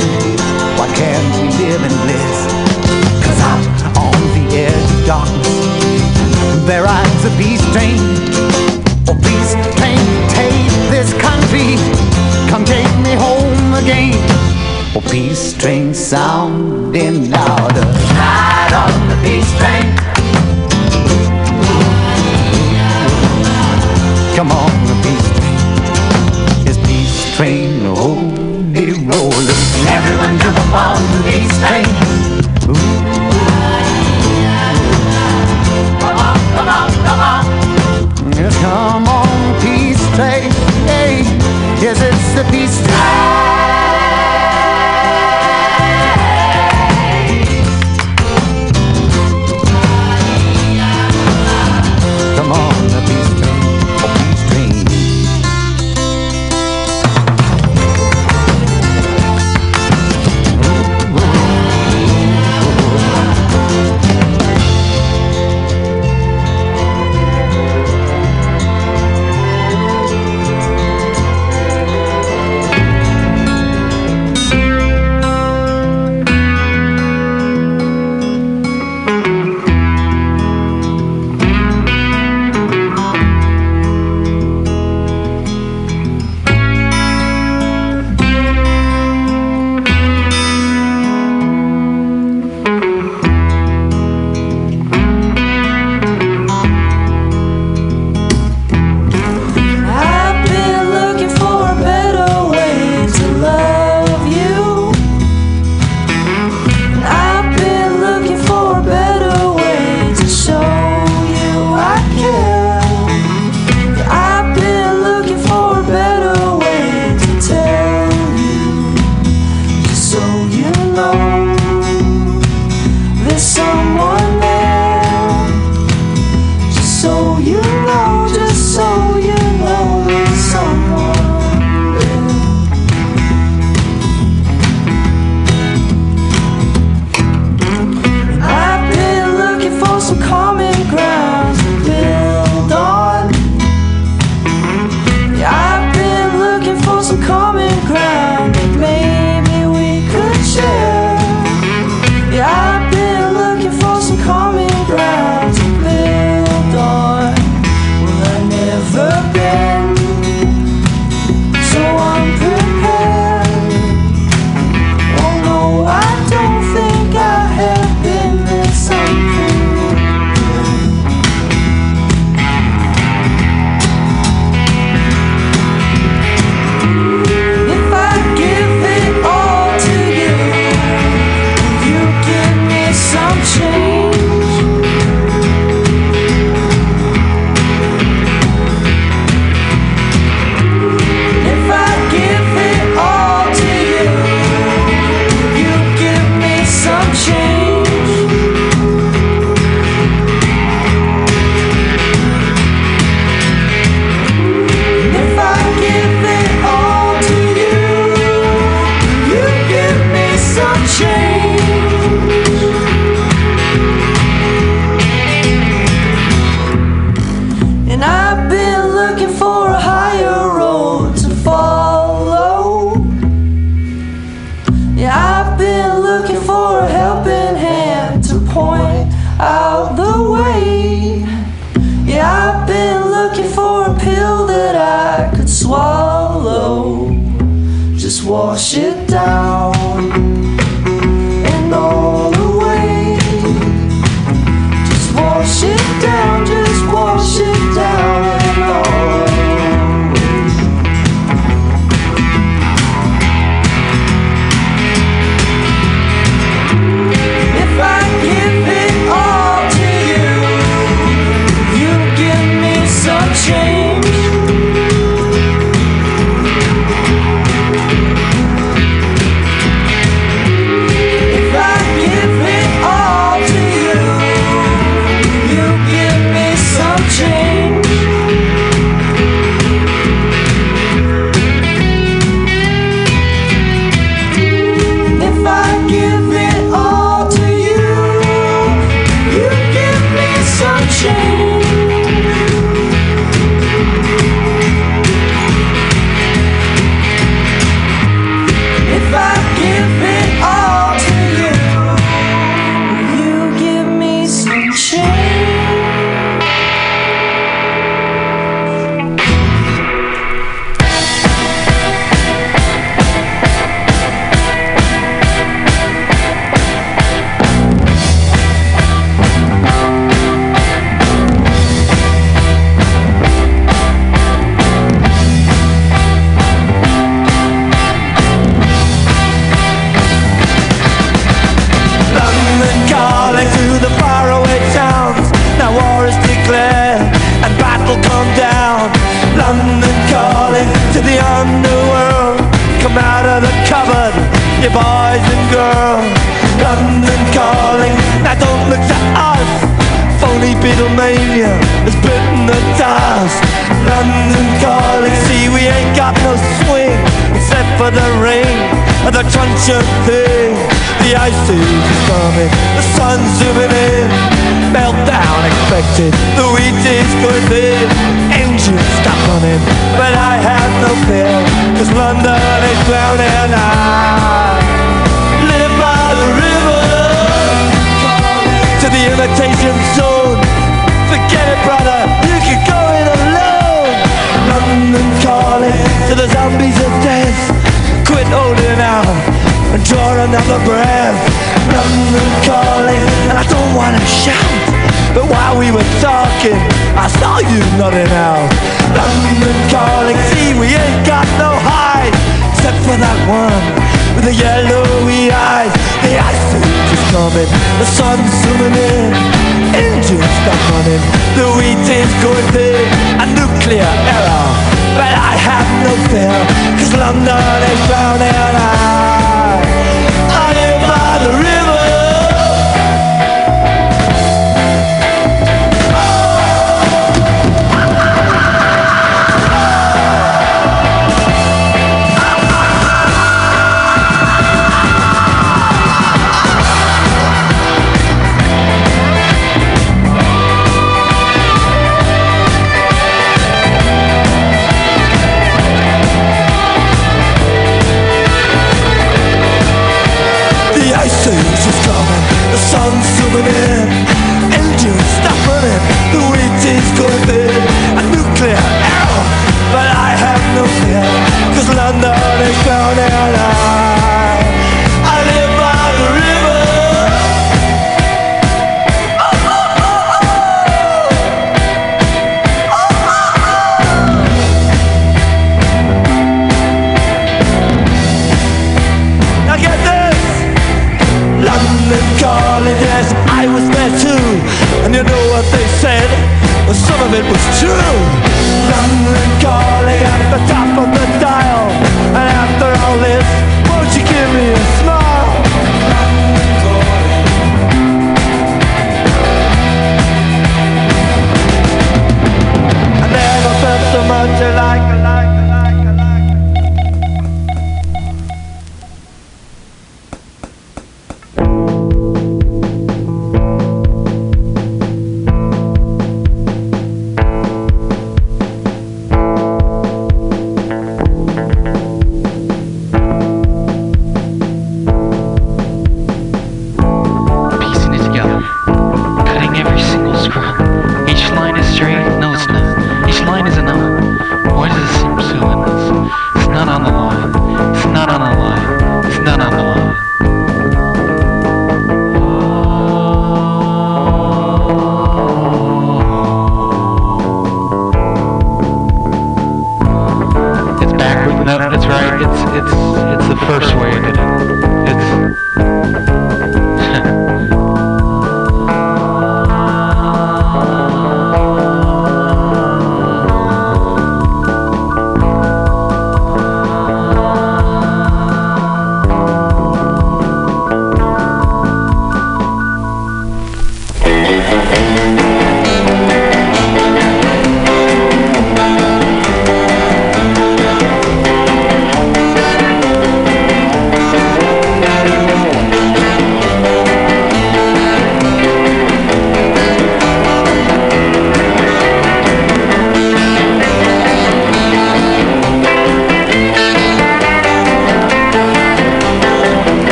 Speaker 11: Why can't we live in bliss? Cause out on the edge of darkness, there rides a beast train. Oh, beast train, take this country. Come take me home again. Oh, peace train sounding louder. Ride on the peace train. on. Ooh. Come on, come on, come on.
Speaker 12: Come on, peace train.
Speaker 13: Hey, yes,
Speaker 14: it's the
Speaker 13: peace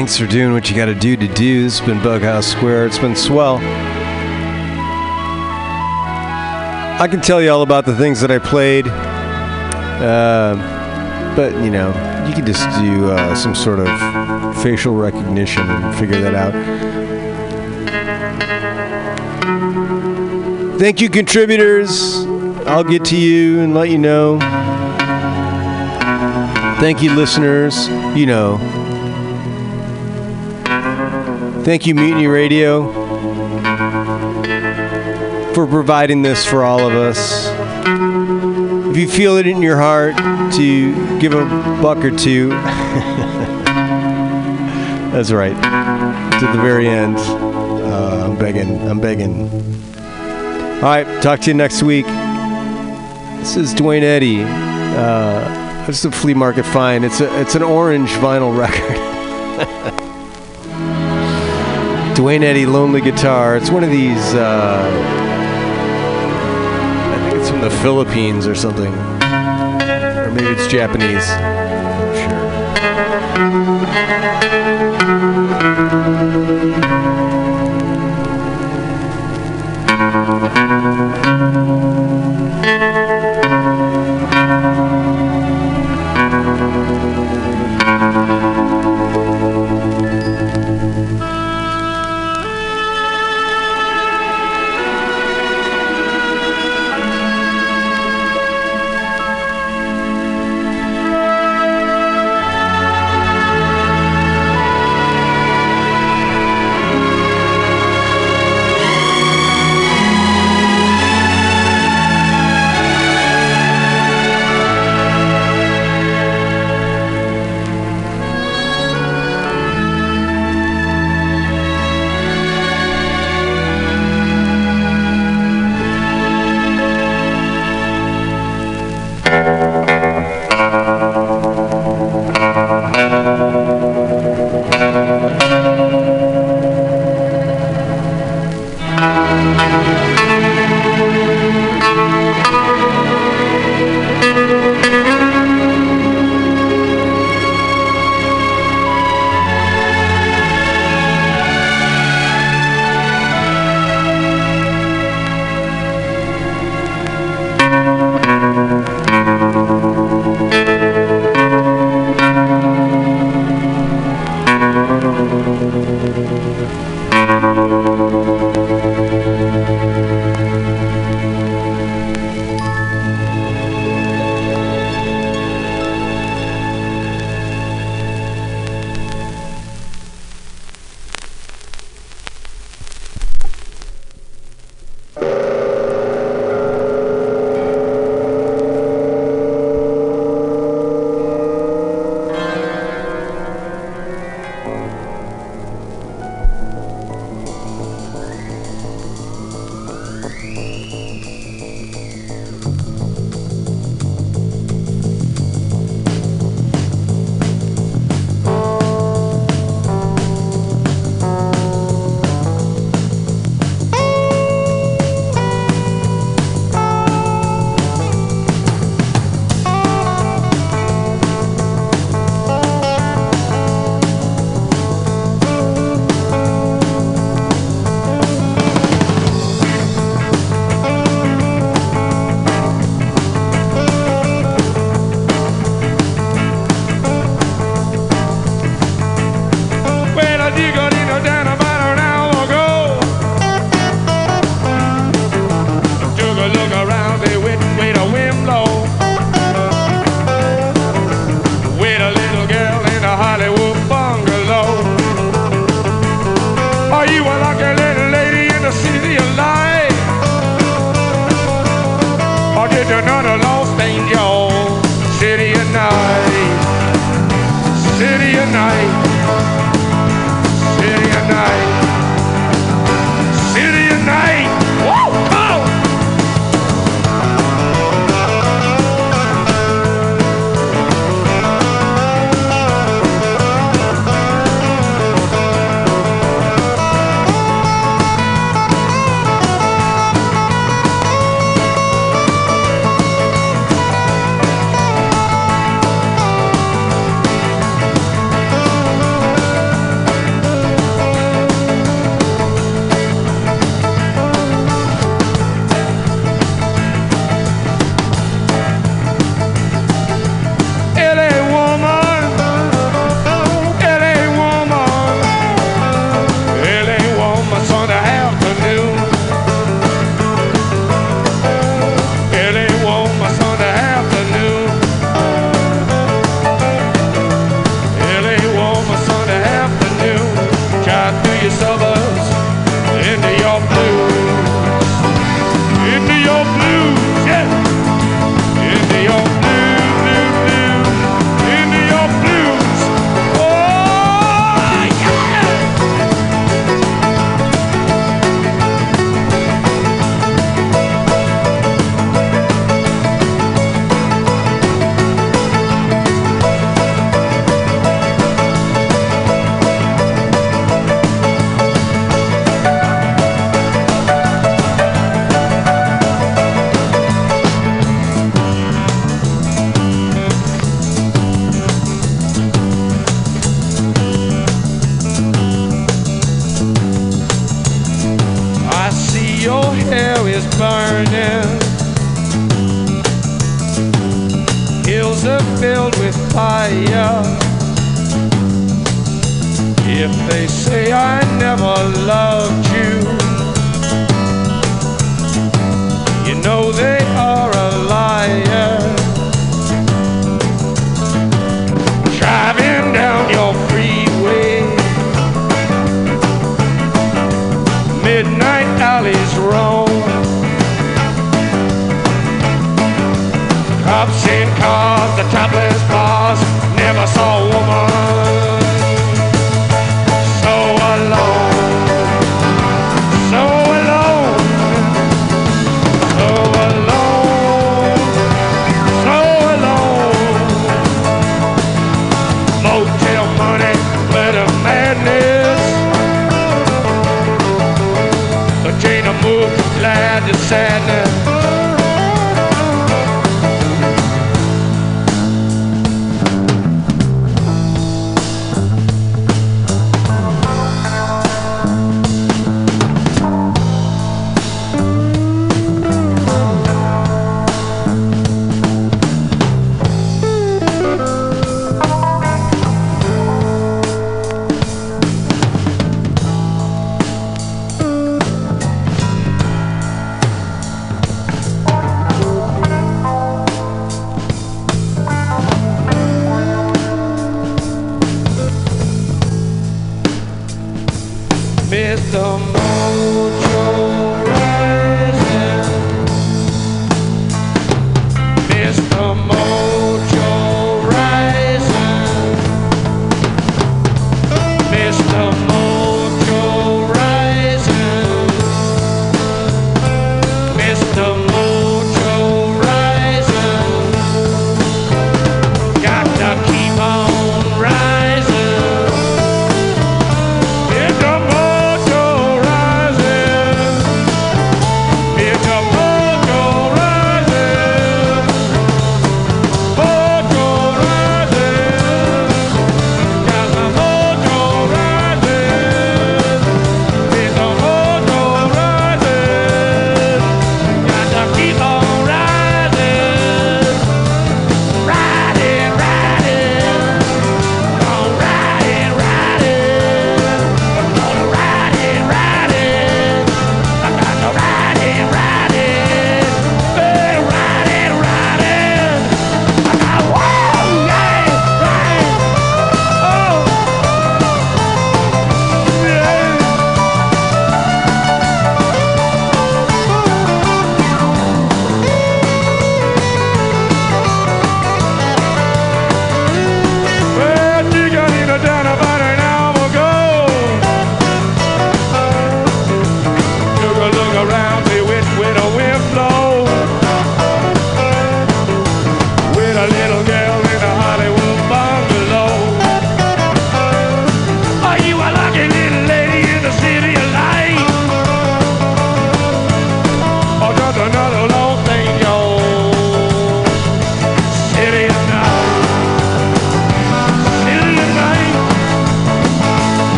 Speaker 2: Thanks for doing what you got to do to do. It's been Bughouse Square. It's been swell. I can tell you all about the things that I played, uh, but you know, you can just do uh, some sort of facial recognition and figure that out. Thank you, contributors. I'll get to you and let you know. Thank you, listeners. You know. Thank you, Mutiny Radio, for providing this for all of us. If you feel it in your heart to give a buck or two, that's right. To the very end. Uh, I'm begging. I'm begging. All right. Talk to you next week. This is Duane Eddy. Uh, it's a flea market find. It's a it's an orange vinyl record. Duane Eddy Lonely Guitar. It's one of these. Uh, I think it's from the Philippines or something, or maybe it's Japanese.